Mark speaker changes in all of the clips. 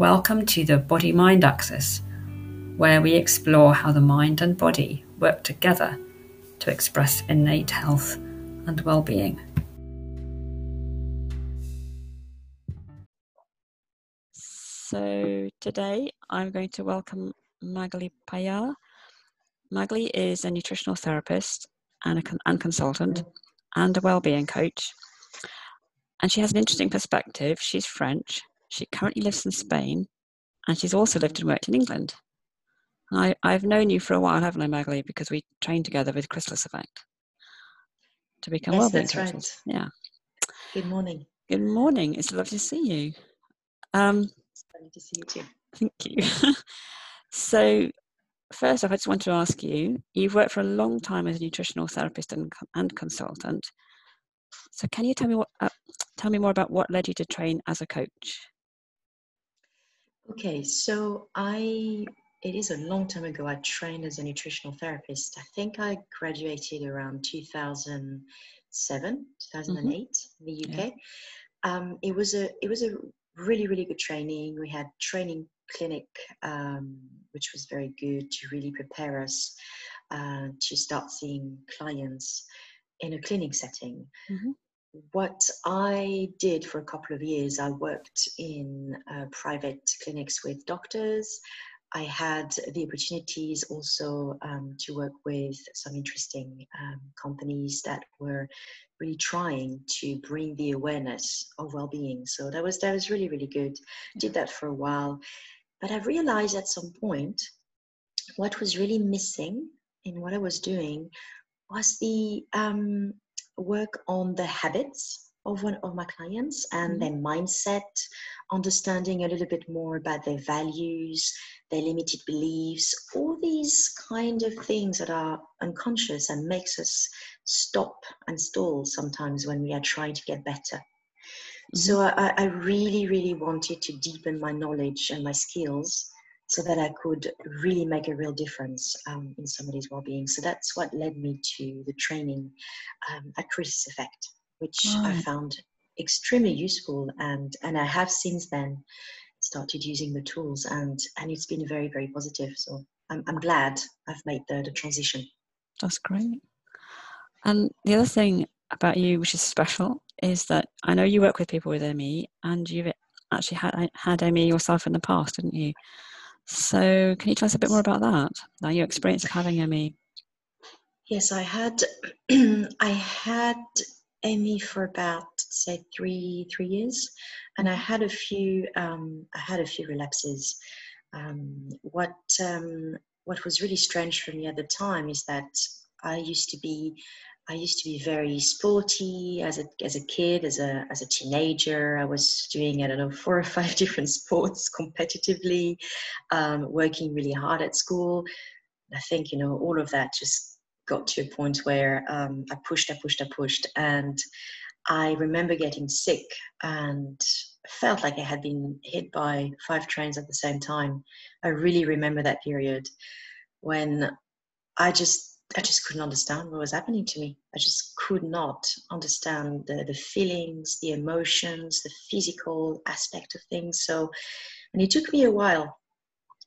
Speaker 1: Welcome to the Body Mind Axis, where we explore how the mind and body work together to express innate health and well being. So, today I'm going to welcome Magalie Paillard. Magalie is a nutritional therapist and, a, and consultant and a well-being coach. And she has an interesting perspective. She's French. She currently lives in Spain, and she's also lived and worked in England. I, I've known you for a while, haven't I, Magalie? Because we trained together with Chrysalis Effect to become
Speaker 2: yes,
Speaker 1: well-being
Speaker 2: that's. Right.
Speaker 1: Yeah.
Speaker 2: Good morning.
Speaker 1: Good morning. It's lovely to see you. Um,
Speaker 2: it's lovely to see you too.
Speaker 1: Thank you. so, first off, I just want to ask you you've worked for a long time as a nutritional therapist and, and consultant. So, can you tell me what uh, tell me more about what led you to train as a coach?
Speaker 2: Okay, so I it is a long time ago. I trained as a nutritional therapist. I think I graduated around 2007, 2008 mm-hmm. in the UK. Yeah. Um, it was a it was a really really good training. We had training clinic, um, which was very good to really prepare us uh, to start seeing clients in a clinic setting. Mm-hmm. What I did for a couple of years, I worked in uh, private clinics with doctors. I had the opportunities also um, to work with some interesting um, companies that were really trying to bring the awareness of well-being. So that was that was really really good. Did that for a while, but I realized at some point what was really missing in what I was doing was the um, work on the habits of one of my clients and mm-hmm. their mindset, understanding a little bit more about their values, their limited beliefs, all these kind of things that are unconscious and makes us stop and stall sometimes when we are trying to get better. Mm-hmm. So I, I really, really wanted to deepen my knowledge and my skills so that I could really make a real difference um, in somebody's well-being. So that's what led me to the training um, at Chrysalis Effect, which right. I found extremely useful, and and I have since then started using the tools, and and it's been very very positive. So I'm I'm glad I've made the, the transition.
Speaker 1: That's great. And the other thing about you, which is special, is that I know you work with people with ME, and you've actually had had ME yourself in the past, didn't you? So, can you tell us a bit more about that? Now, your experience of having ME.
Speaker 2: Yes, I had. I had ME for about say three three years, and I had a few. Um, I had a few relapses. Um, what um, what was really strange for me at the time is that I used to be I used to be very sporty as a as a kid, as a as a teenager. I was doing I don't know four or five different sports competitively, um, working really hard at school. I think you know all of that just got to a point where um, I pushed, I pushed, I pushed, and I remember getting sick and felt like I had been hit by five trains at the same time. I really remember that period when I just I just couldn't understand what was happening to me. I just could not understand the, the feelings, the emotions, the physical aspect of things. So, and it took me a while.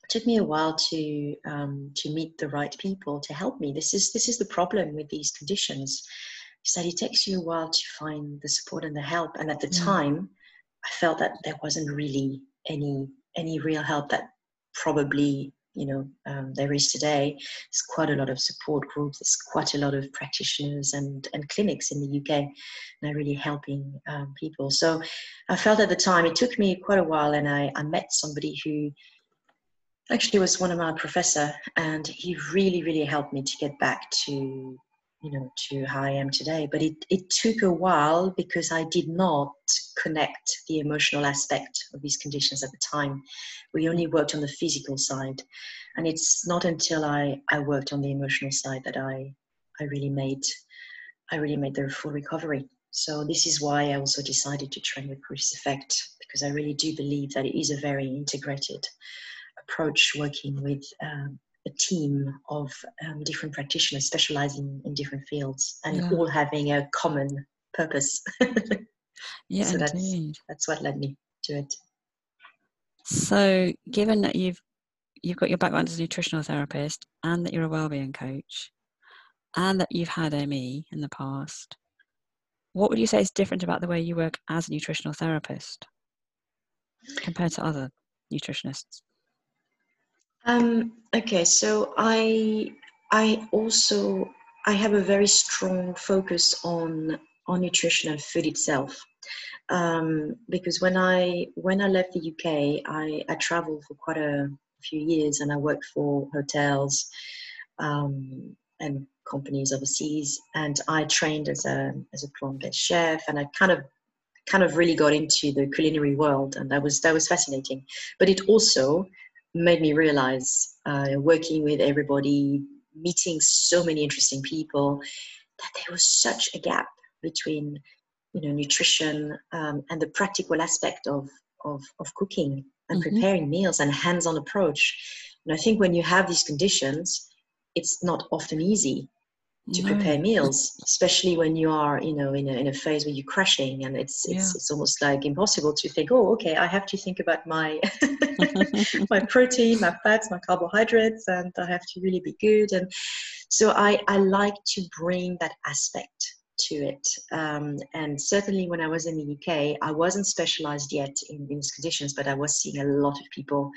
Speaker 2: It took me a while to um, to meet the right people to help me. This is this is the problem with these conditions, is that it takes you a while to find the support and the help. And at the mm. time, I felt that there wasn't really any any real help that probably you know um, there is today. There's quite a lot of support groups. There's quite a lot of practitioners and, and clinics in the uk and are really helping um, people. So i felt at the time it took me quite a while and i, I met somebody who actually was one of my professor and he really really helped me to get back to you know to how i am today but it, it took a while because i did not connect the emotional aspect of these conditions at the time. We only worked on the physical side and it's not until i i worked on the emotional side that i i really made i really made the full recovery. So this is why i also decided to train with Chrysalis Effect because i really do believe that it is a very integrated approach working with um, a team of um, different practitioners specializing in different fields and yeah. all having a common purpose.
Speaker 1: yeah,
Speaker 2: so
Speaker 1: indeed.
Speaker 2: that's, that's what led me to it.
Speaker 1: So, given that you've you've got your background as a nutritional therapist and that you're a wellbeing coach and that you've had ME in the past, what would you say is different about the way you work as a nutritional therapist compared to other nutritionists?
Speaker 2: Um, okay, so I I also I have a very strong focus on on nutrition and food itself. Um, because when I when I left the UK, I, I traveled for quite a few years and I worked for hotels um, and companies overseas. And I trained as a as a plant-based chef, and I kind of kind of really got into the culinary world, and that was that was fascinating. But it also made me realize, uh, working with everybody, meeting so many interesting people, that there was such a gap between you know nutrition um, and the practical aspect of of, of cooking and mm-hmm. preparing meals and hands-on approach and i think when you have these conditions it's not often easy to no. prepare meals especially when you are you know in a, in a phase where you're crashing and it's it's, yeah. it's almost like impossible to think oh okay i have to think about my my protein my fats my carbohydrates and i have to really be good and so i i like to bring that aspect to it. Um, and certainly when I was in the UK, I wasn't specialized yet in, in these conditions, but I was seeing a lot of people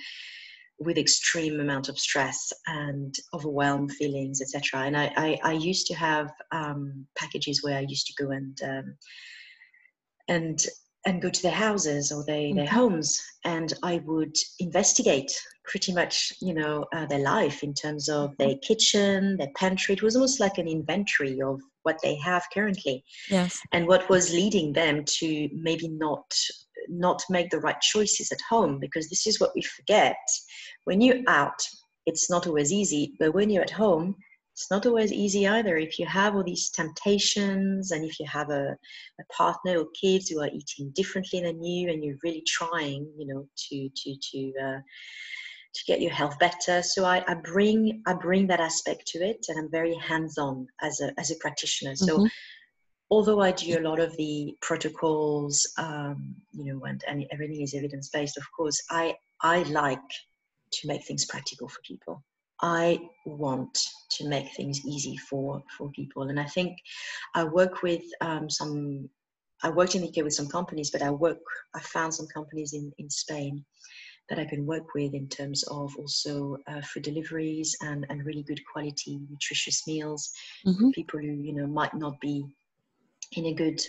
Speaker 2: with extreme amount of stress and overwhelmed feelings, etc. And I, I, I, used to have um, packages where I used to go and um, and and go to their houses or they, mm-hmm. their homes, and I would investigate pretty much, you know, uh, their life in terms of mm-hmm. their kitchen, their pantry. It was almost like an inventory of what they have currently,
Speaker 1: yes,
Speaker 2: and what was leading them to maybe not not make the right choices at home because this is what we forget when you're out it's not always easy but when you're at home it's not always easy either. If you have all these temptations and if you have a, a partner or kids who are eating differently than you and you're really trying you know to to to uh, to get your health better. So I, I bring i bring that aspect to it and i'm very hands-on as a as a practitioner. So mm-hmm. although I do a lot of the protocols, um, you know, and, and everything is evidence based, of course, I, I like to make things practical for people. I want to make things easy for, for people. And I think I work with um, some, I worked in the UK with some companies, but I work, I found some companies in, in Spain that I can work with in terms of also uh, food deliveries and, and really good quality nutritious meals mm-hmm. people who you know might not be in a good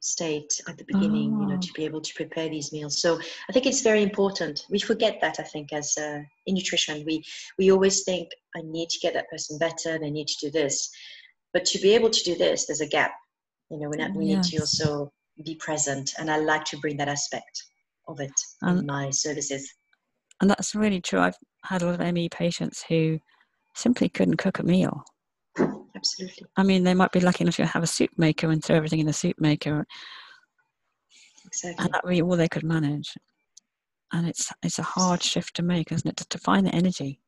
Speaker 2: state at the beginning oh. you know oh. to be able to prepare these meals so i think it's very important we forget that i think as uh, in nutrition we we always think i need to get that person better they need to do this but to be able to do this there's a gap you know we, not, we yes. need to also be present and i like to bring that aspect of it in my services
Speaker 1: and that's really true i've had a lot of me patients who simply couldn't cook a meal
Speaker 2: absolutely. I
Speaker 1: mean, they might be lucky enough to have a soup maker and throw everything in the soup maker.
Speaker 2: Exactly.
Speaker 1: And that would be all they could manage. And it's it's a hard shift to make, isn't it? To, to find the energy.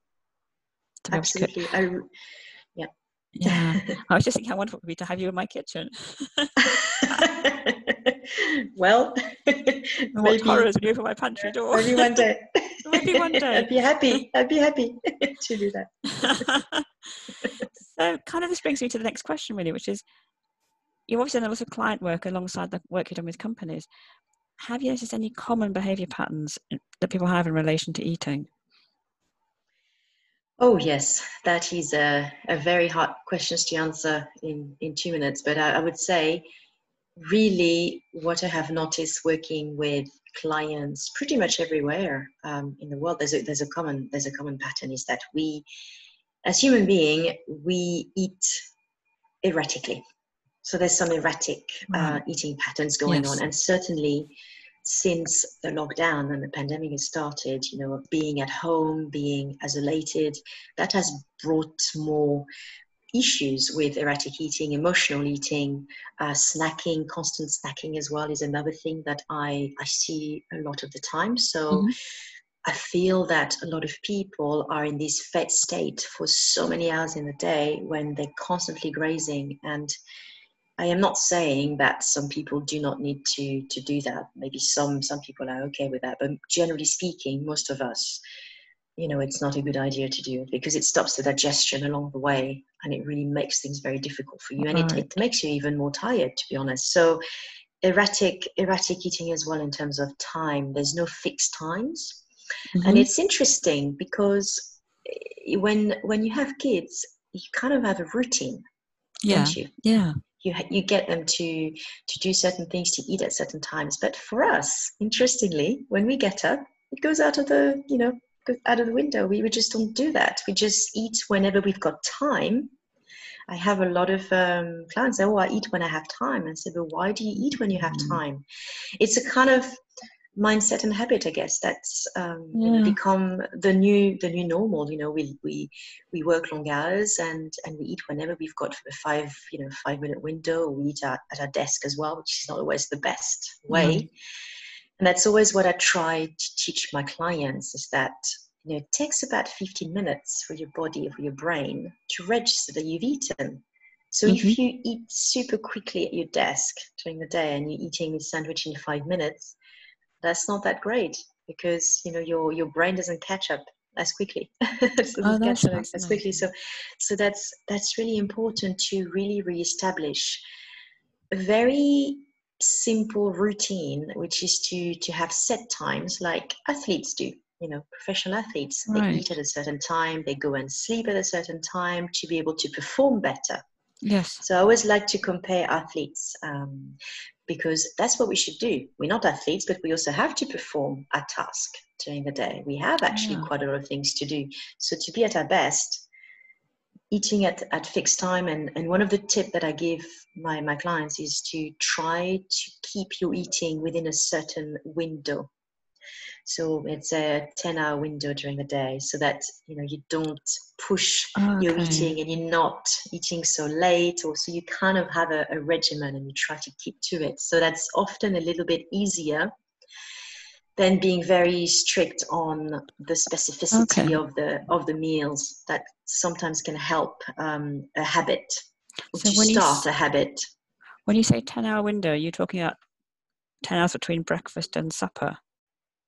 Speaker 2: Absolutely. I, yeah.
Speaker 1: Yeah. I was just thinking how wonderful it would be to have you in my kitchen.
Speaker 2: well,
Speaker 1: what horrors would you open my pantry door?
Speaker 2: Maybe one day.
Speaker 1: maybe one day.
Speaker 2: I'd be happy. I'd be happy to do that.
Speaker 1: So, kind of this brings me to the next question, really, which is you've obviously done a lot of client work alongside the work you've done with companies. Have you noticed any common behavior patterns that people have in relation to eating?
Speaker 2: Oh, yes, that is a, a very hard question to answer in, in two minutes. But I, I would say, really, what I have noticed working with clients pretty much everywhere um, in the world, there's a, there's a common there's a common pattern is that we as human being, we eat erratically. So there's some erratic uh, eating patterns going yes. on, and certainly since the lockdown and the pandemic has started, you know, being at home, being isolated, that has brought more issues with erratic eating, emotional eating, uh, snacking, constant snacking as well is another thing that I, I see a lot of the time. So mm-hmm. I feel that a lot of people are in this fed state for so many hours in the day when they're constantly grazing and I am not saying that some people do not need to to do that. Maybe some some people are okay with that, but generally speaking, most of us, you know, it's not a good idea to do it because it stops the digestion along the way, and it really makes things very difficult for you, and right. it, it makes you even more tired, to be honest. So erratic erratic eating as well in terms of time. There's no fixed times, mm-hmm. and it's interesting because eh, when when you have kids, you kind of have a routine,
Speaker 1: yeah.
Speaker 2: don't you?
Speaker 1: Yeah
Speaker 2: you you get them to to do certain things to eat at certain times but for us interestingly when we get up it goes out of the you know out of the window we, we just don't do that we just eat whenever we've got time i have a lot of um, clients say oh i eat when i have time i said well why do you eat when you have mm. time it's a kind of mindset and habit i guess that's um, yeah. become the new the new normal you know we we we work long hours and and we eat whenever we've got a five you know five minute window we eat at, at our desk as well which is not always the best way mm. and that's always what i try to teach my clients is that you know it takes about 15 minutes for your body for your brain to register that you've eaten so mm-hmm. if you eat super quickly at your desk during the day and you're eating a sandwich in five minutes that's not that great because you know your your brain doesn't catch up as quickly.
Speaker 1: Oh, catch up as quickly.
Speaker 2: so so that's that's really important to really reestablish a very simple routine which is to to have set times like athletes do you know professional athletes. Right. they eat at a certain time they go and sleep at a certain time to be able to perform better.
Speaker 1: Yes.
Speaker 2: So i always like to compare athletes um, because that's what we should do. We're not athletes, but we also have to perform a task during the day. We have actually yeah. quite a lot of things to do. So to be at our best, eating at, at fixed time and, and one of the tips that I give my, my clients is to try to keep your eating within a certain window so it's a 10 hour window during the day so that you know you don't push okay. your eating and you're not eating so late or so you kind of have a, a regimen and you try to keep to it so that's often a little bit easier than being very strict on the specificity okay. of the of the meals that sometimes can help um, a habit so to start a habit
Speaker 1: when you say 10 hour window you're talking about 10 hours between breakfast and supper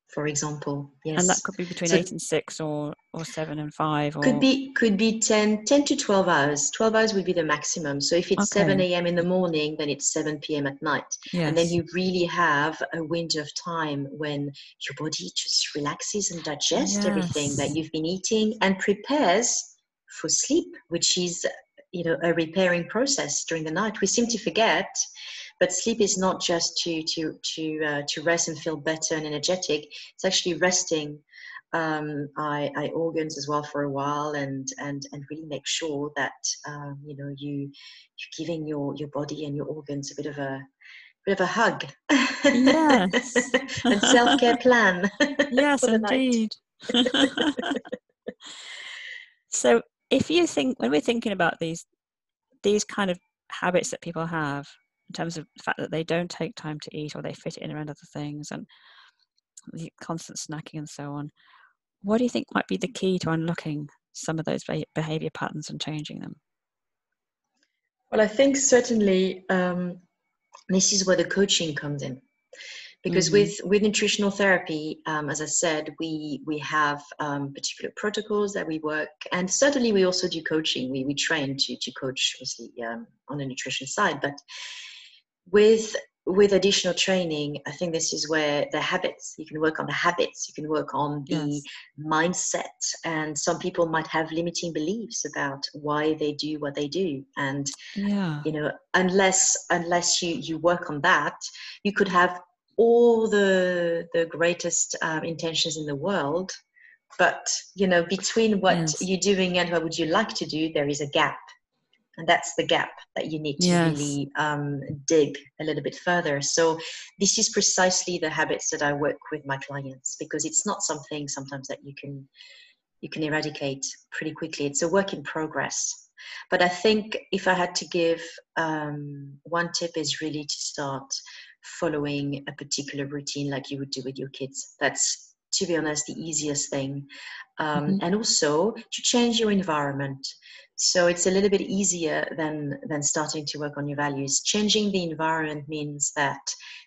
Speaker 2: for example yes
Speaker 1: and that could be between so 8 and 6 or or 7 and 5 or...
Speaker 2: could be could be 10 10 to 12 hours 12 hours would be the maximum so if it's okay. 7 a.m in the morning then it's 7 p.m at night yes. and then you really have a window of time when your body just relaxes and digests yes. everything that you've been eating and prepares for sleep which is you know a repairing process during the night we seem to forget but sleep is not just to to to uh, to rest and feel better and energetic. It's actually resting um, our, our, organs as well for a while, and and and really make sure that um, you know you you're giving your your body and your organs a bit of a bit of a hug.
Speaker 1: Yes.
Speaker 2: and self care plan.
Speaker 1: Yes, indeed. so if you think when we're thinking about these these kind of habits that people have in terms of the fact that they don't take time to eat or they fit it in around other things and the constant snacking and so on. What do you think might be the key to unlocking some of those behavior patterns and changing them?
Speaker 2: Well, I think certainly um, this is where the coaching comes in. Because mm-hmm. with, with nutritional therapy, um, as I said, we we have um, particular protocols that we work, and certainly we also do coaching. We we train to to coach, obviously, um, on the nutrition side, but with with additional training i think this is where the habits you can work on the habits you can work on the yes. mindset. And some people might have limiting beliefs about why they do what they do. And
Speaker 1: yeah.
Speaker 2: you know unless unless you you work on that you could have all the the greatest um, intentions in the world. But you know between what yes. you're doing and what would you like to do there is a gap and that's the gap that you need to yes. really um, dig a little bit further. So this is precisely the habits that i work with my clients because it's not something sometimes that you can you can eradicate pretty quickly. It's a work in progress. But i think if i had to give um, one tip is really to start following a particular routine like you would do with your kids. That's to be honest the easiest thing. Um, mm-hmm. and also to change your environment So it's a little bit easier than than starting to work on your values. Changing the environment means that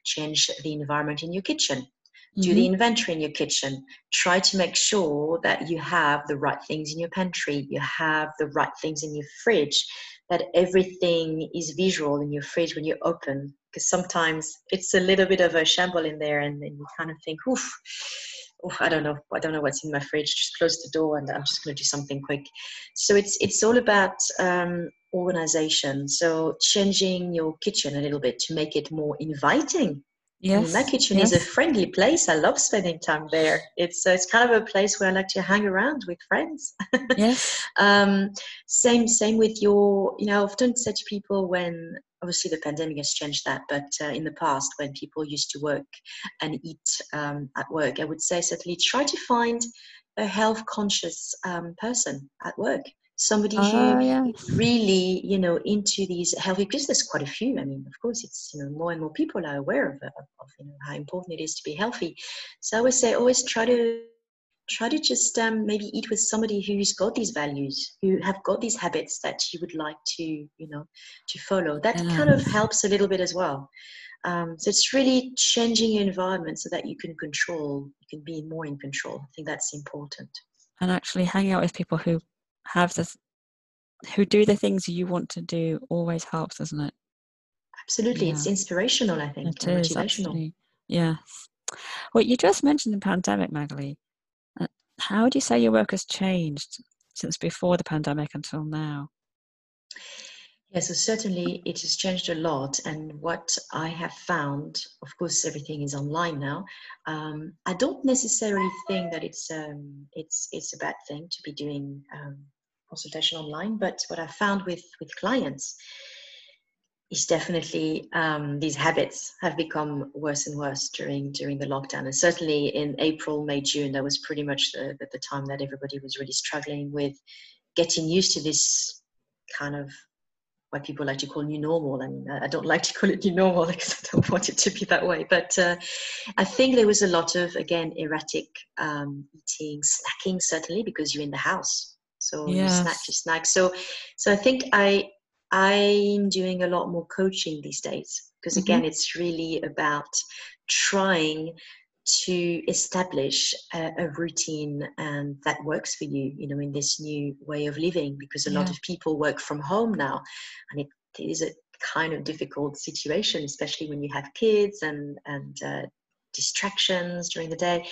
Speaker 2: change the environment in your kitchen. Mm-hmm. Do the mm-hmm. inventory in your kitchen. Try to make sure that you have the right things in your pantry, you have the right things in your fridge, that everything is visual in your fridge when you open. Because sometimes it's a little bit of a shamble in there, and then you kind of think, oof oh, I don't know, I don't know what's in my fridge. Just close the door, and I'm just going to do something quick. So it's it's all about um, organization. So changing your kitchen a little bit to make it more inviting. Yes, my kitchen yes. is a friendly place. I love spending time there. It's uh, it's kind of a place where I like to hang around with friends.
Speaker 1: yes.
Speaker 2: um, same same with your. You know, I often say to people when obviously the pandemic has changed that but uh, in the past when people used to work and eat um, at work i would say certainly try to find a health conscious um, person at work. Somebody uh, who yes. really you know into these healthy because there's quite a few. I mean of course it's you know more and more people are aware of, of, of you know, how important it is to be healthy. So i would say always try to try to just um, maybe eat with somebody who's got these values who have got these habits that you would like to you know to follow. That yeah. kind of helps a little bit as well. Um, so it's really changing your environment so that you can control you can be more in control. I think that's important.
Speaker 1: And actually hanging out with people who have this who do the things you want to do always helps doesn't it?
Speaker 2: Absolutely. Yeah. it's inspirational i think
Speaker 1: it is, motivational. absolutely. yes. Well you just mentioned the pandemic magalie how would you say your work has changed since before the pandemic until now?
Speaker 2: Yes, so certainly it has changed a lot. And what I have found, of course, everything is online now. Um, I don't necessarily think that it's um, it's it's a bad thing to be doing um, consultation online. But what I found with with clients is definitely um, these habits have become worse and worse during during the lockdown. And certainly in april may june that was pretty much the, the, time that everybody was really struggling with getting used to this kind of what people like to call new normal. And i don't like to call it new normal because i don't want it to be that way. But uh, i think there was a lot of again erratic um, eating snacking certainly because you're in the house. So yes. you snack you snack. So so i think i I'm doing a lot more coaching these days because, again, mm-hmm. it's really about trying to establish a, a, routine and that works for you you know in this new way of living because a yeah. lot of people work from home now and it is a kind of difficult situation especially when you have kids and and uh, distractions during the day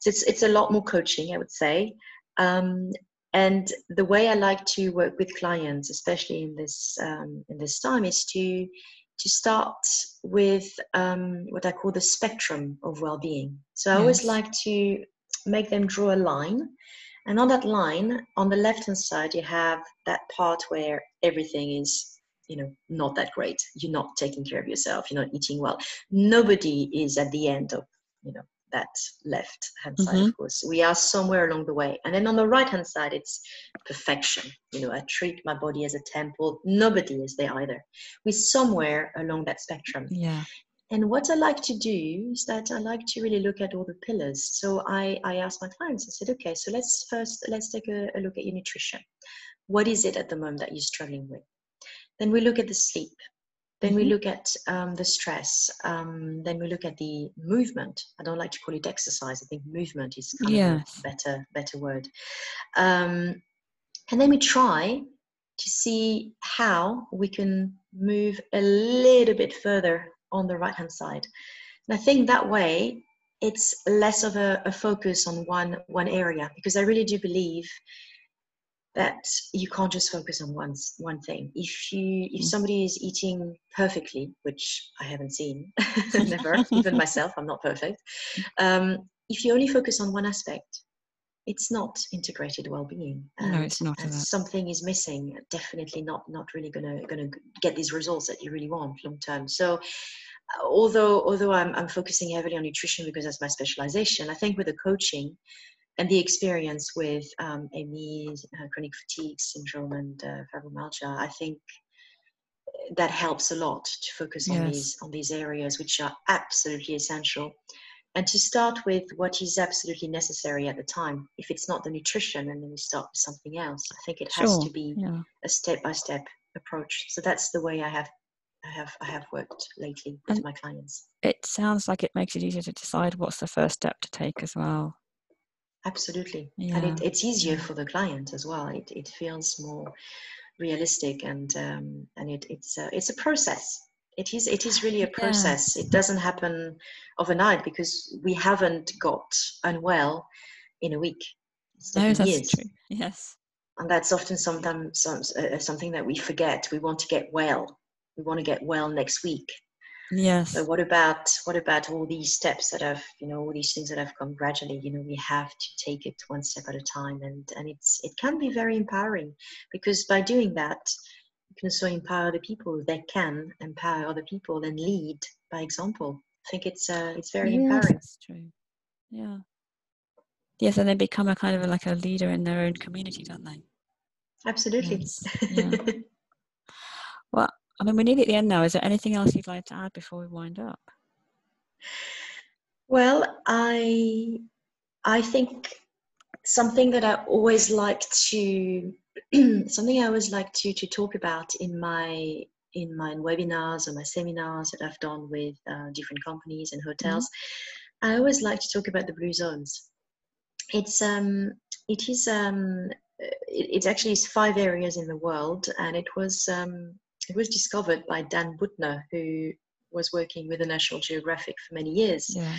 Speaker 2: so it's it's a lot more coaching i would say um, and the way I like to work with clients, especially in this um, in this time, is to to start with um, what I call the spectrum of well-being. So I yes. always like to make them draw a line, and on that line, on the left-hand side, you have that part where everything is you know not that great. You're not taking care of yourself. You're not eating well. Nobody is at the end of you know that left hand side mm-hmm. of course. We are somewhere along the way. And then on the right hand side it's perfection. You know i treat my body as a temple. Nobody is there either. We're somewhere along that spectrum.
Speaker 1: Yeah.
Speaker 2: And what i like to do is that i like to really look at all the pillars. So i i ask my clients i said okay so let's first let's take a, a look at your nutrition. What is it at the moment that you're struggling with? Then we look at the sleep then we mm-hmm. look at um, the stress. Um, then we look at the movement. I don't like to call it exercise. I think movement is kind yes. of a better better word. Um, and then we try to see how we can move a little bit further on the right hand side. And I think that way it's less of a, a focus on one one area because I really do believe that you can't just focus on one one thing. If you if mm. somebody is eating perfectly, which I haven't seen, never, even myself, I'm not perfect. Um, if you only focus on one aspect, it's not integrated well-being.
Speaker 1: And, no, it's not.
Speaker 2: something is missing. Definitely not not really gonna gonna get these results that you really want long term. So. Although, although I'm, I'm focusing heavily on nutrition because that's my specialization, I think with the coaching, and the experience with um, ME, uh, chronic fatigue syndrome, and uh, fibromyalgia, I think that helps a lot to focus on these on these areas which are absolutely essential. and to start with what is absolutely necessary at the time. If it's not the nutrition, and then we start with something else. I think it has
Speaker 1: Sure,
Speaker 2: to be
Speaker 1: Yeah.
Speaker 2: a step by step approach. So that's the way I have I have I have worked lately with
Speaker 1: And-
Speaker 2: my clients.
Speaker 1: It sounds like it makes it easier to decide what's the first step to take as well.
Speaker 2: Absolutely.
Speaker 1: Yeah.
Speaker 2: And it, it's easier for the client as well. It, it feels more realistic and um, and it, it's a, it's a process. It is it is really a process. It doesn't happen overnight because we haven't got unwell in a week. It's
Speaker 1: No, that's
Speaker 2: years.
Speaker 1: true. Yes.
Speaker 2: And that's often sometimes some, uh, something that we forget. We want to get well. We want to get well next week.
Speaker 1: Yes.
Speaker 2: So what about what about all these steps that have you know all these things that have come gradually? You know, we have to take it one step at a time, and and it's it can be very empowering because by doing that, you can also empower the people that can empower other people and lead by example. I think it's uh, it's very
Speaker 1: yes,
Speaker 2: empowering.
Speaker 1: That's true. Yeah. Yes, and they become a kind of like a leader in their own community, don't they?
Speaker 2: Absolutely.
Speaker 1: Yes, yeah. I mean, we're nearly at the end now. Is there anything else you'd like to add before we wind up?
Speaker 2: Well, I I think something that I always like to something I always like to to talk about in my in my webinars or my seminars that I've done with uh, different companies and hotels. I always like to talk about the blue zones. It's um it is um it, it actually is five areas in the world and it was um it was discovered by Dan Buettner who was working with the National Geographic for many years
Speaker 1: Yeah.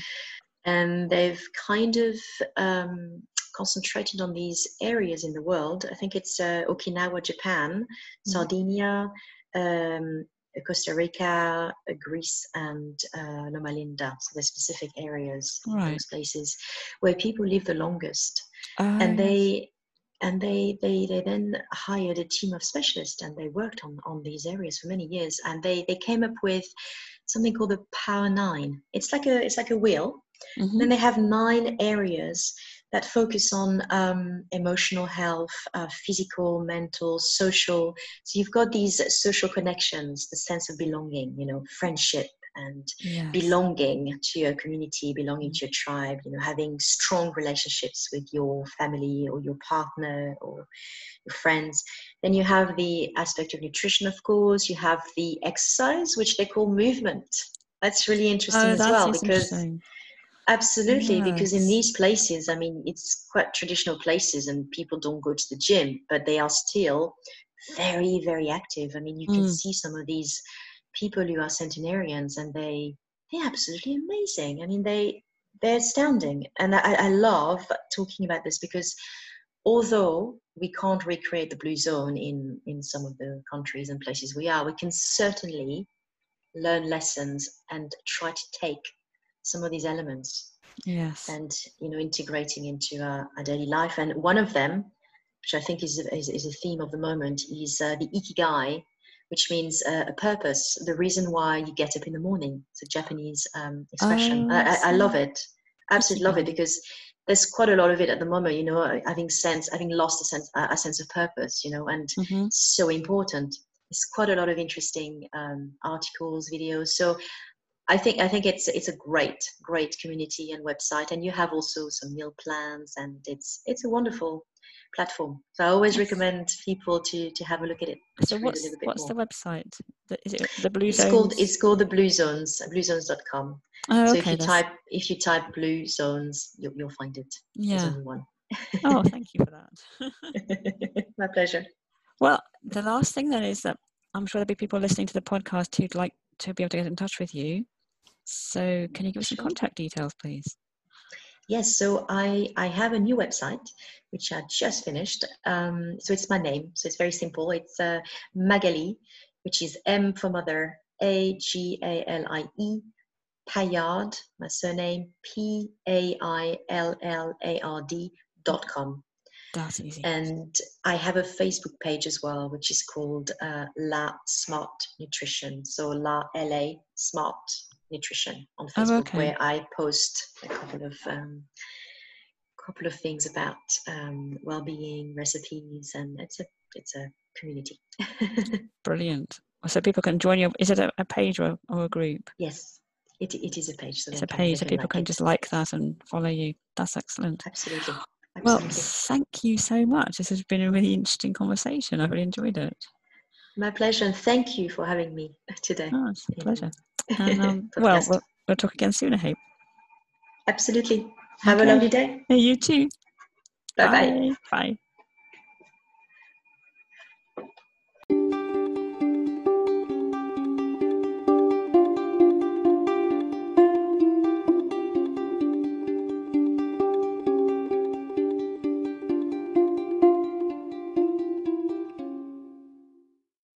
Speaker 2: and they've kind of um, concentrated on these areas in the world. I think it's uh, Okinawa, Japan, Sardinia, um, Costa Rica, uh, Greece, and uh, Loma Linda. So the specific areas,
Speaker 1: Right.
Speaker 2: those places where people live the longest,
Speaker 1: Oh,
Speaker 2: and
Speaker 1: yes.
Speaker 2: they. And they, they, they then hired a team of specialists and they worked on, on these areas for many years and they, they came up with something called the Power Nine. It's like a it's like a wheel,
Speaker 1: Mhm.
Speaker 2: then they have nine areas that focus on um, emotional health, uh, physical, mental, social. So you've got these social connections, the sense of belonging, you know, friendship and
Speaker 1: Yes.
Speaker 2: belonging to your community, belonging to your tribe, you know, having strong relationships with your family or your partner or your friends. Then you have the aspect of nutrition, of course. You have the exercise, which they call movement. That's really interesting
Speaker 1: Oh,
Speaker 2: as well because. Absolutely, because in these places, I mean, it's quite traditional places and people don't go to the gym, but they are still very, very active. I mean, you can
Speaker 1: Mm.
Speaker 2: see some of these people who are centenarians and they, they're absolutely amazing. I mean, they, they're astounding. And I, I love talking about this because although we can't recreate the blue zone in, in some of the countries and places we are, we can certainly learn lessons and try to take some of these elements
Speaker 1: Yes.
Speaker 2: and you know integrating into our, our daily life and one of them which i think is is, is a theme of the moment is uh, the ikigai which means uh, a purpose the reason why you get up in the morning. It's a japanese um, expression.
Speaker 1: Oh,
Speaker 2: I,
Speaker 1: I
Speaker 2: I, love it. Absolutely love it because there's quite a lot of it at the moment you know I having sense having lost a sense a sense of purpose you know and
Speaker 1: Mhm.
Speaker 2: so important. There's quite a lot of interesting um, articles videos. So I think I think it's it's a great great community and website, and you have also some meal plans, and it's it's a wonderful platform. So I always recommend people to to have a look at it.
Speaker 1: So what's what's
Speaker 2: more.
Speaker 1: the website? Is it the Blue
Speaker 2: It's
Speaker 1: Zones?
Speaker 2: called it's called the Blue Zones, bluezones.com.
Speaker 1: oh,
Speaker 2: so
Speaker 1: okay.
Speaker 2: if you
Speaker 1: that's-
Speaker 2: type if you type Blue Zones, you'll, you'll find it.
Speaker 1: Yeah.
Speaker 2: one.
Speaker 1: Oh, thank you for that.
Speaker 2: My pleasure.
Speaker 1: Well, the last thing then is that I'm sure there'll be people listening to the podcast who'd like to be able to get in touch with you. So, can you give us some contact details, please?
Speaker 2: Yes, so I, I have a new website which I just finished. Um, so it's my name. So it's very simple. It's uh, Magalie, which is M for mother, A G A L I E, Paillard, my surname, P A I L L A R D dot com.
Speaker 1: That's easy.
Speaker 2: And I have a Facebook page as well, which is called uh, La Smart Nutrition. So La LA Smart Nutrition on
Speaker 1: Oh,
Speaker 2: Facebook,
Speaker 1: okay.
Speaker 2: where I post a couple of um, couple of things about um, well-being, recipes, and it's a it's a community.
Speaker 1: Brilliant. So people can join you. Is it a, a page or, or a group?
Speaker 2: yes, it, it is a page. So
Speaker 1: it's a page so people
Speaker 2: like
Speaker 1: can
Speaker 2: it.
Speaker 1: just like that and follow you. That's excellent.
Speaker 2: Absolutely.
Speaker 1: Well, thank you so much. This has been a really interesting conversation. I've really enjoyed it.
Speaker 2: My pleasure. And thank you for having me today.
Speaker 1: Oh, it's a pleasure. And, um, well, well, we'll talk again soon, I hope.
Speaker 2: Absolutely. Have
Speaker 1: Okay.
Speaker 2: a lovely day.
Speaker 1: You too.
Speaker 2: Bye bye.
Speaker 1: Bye.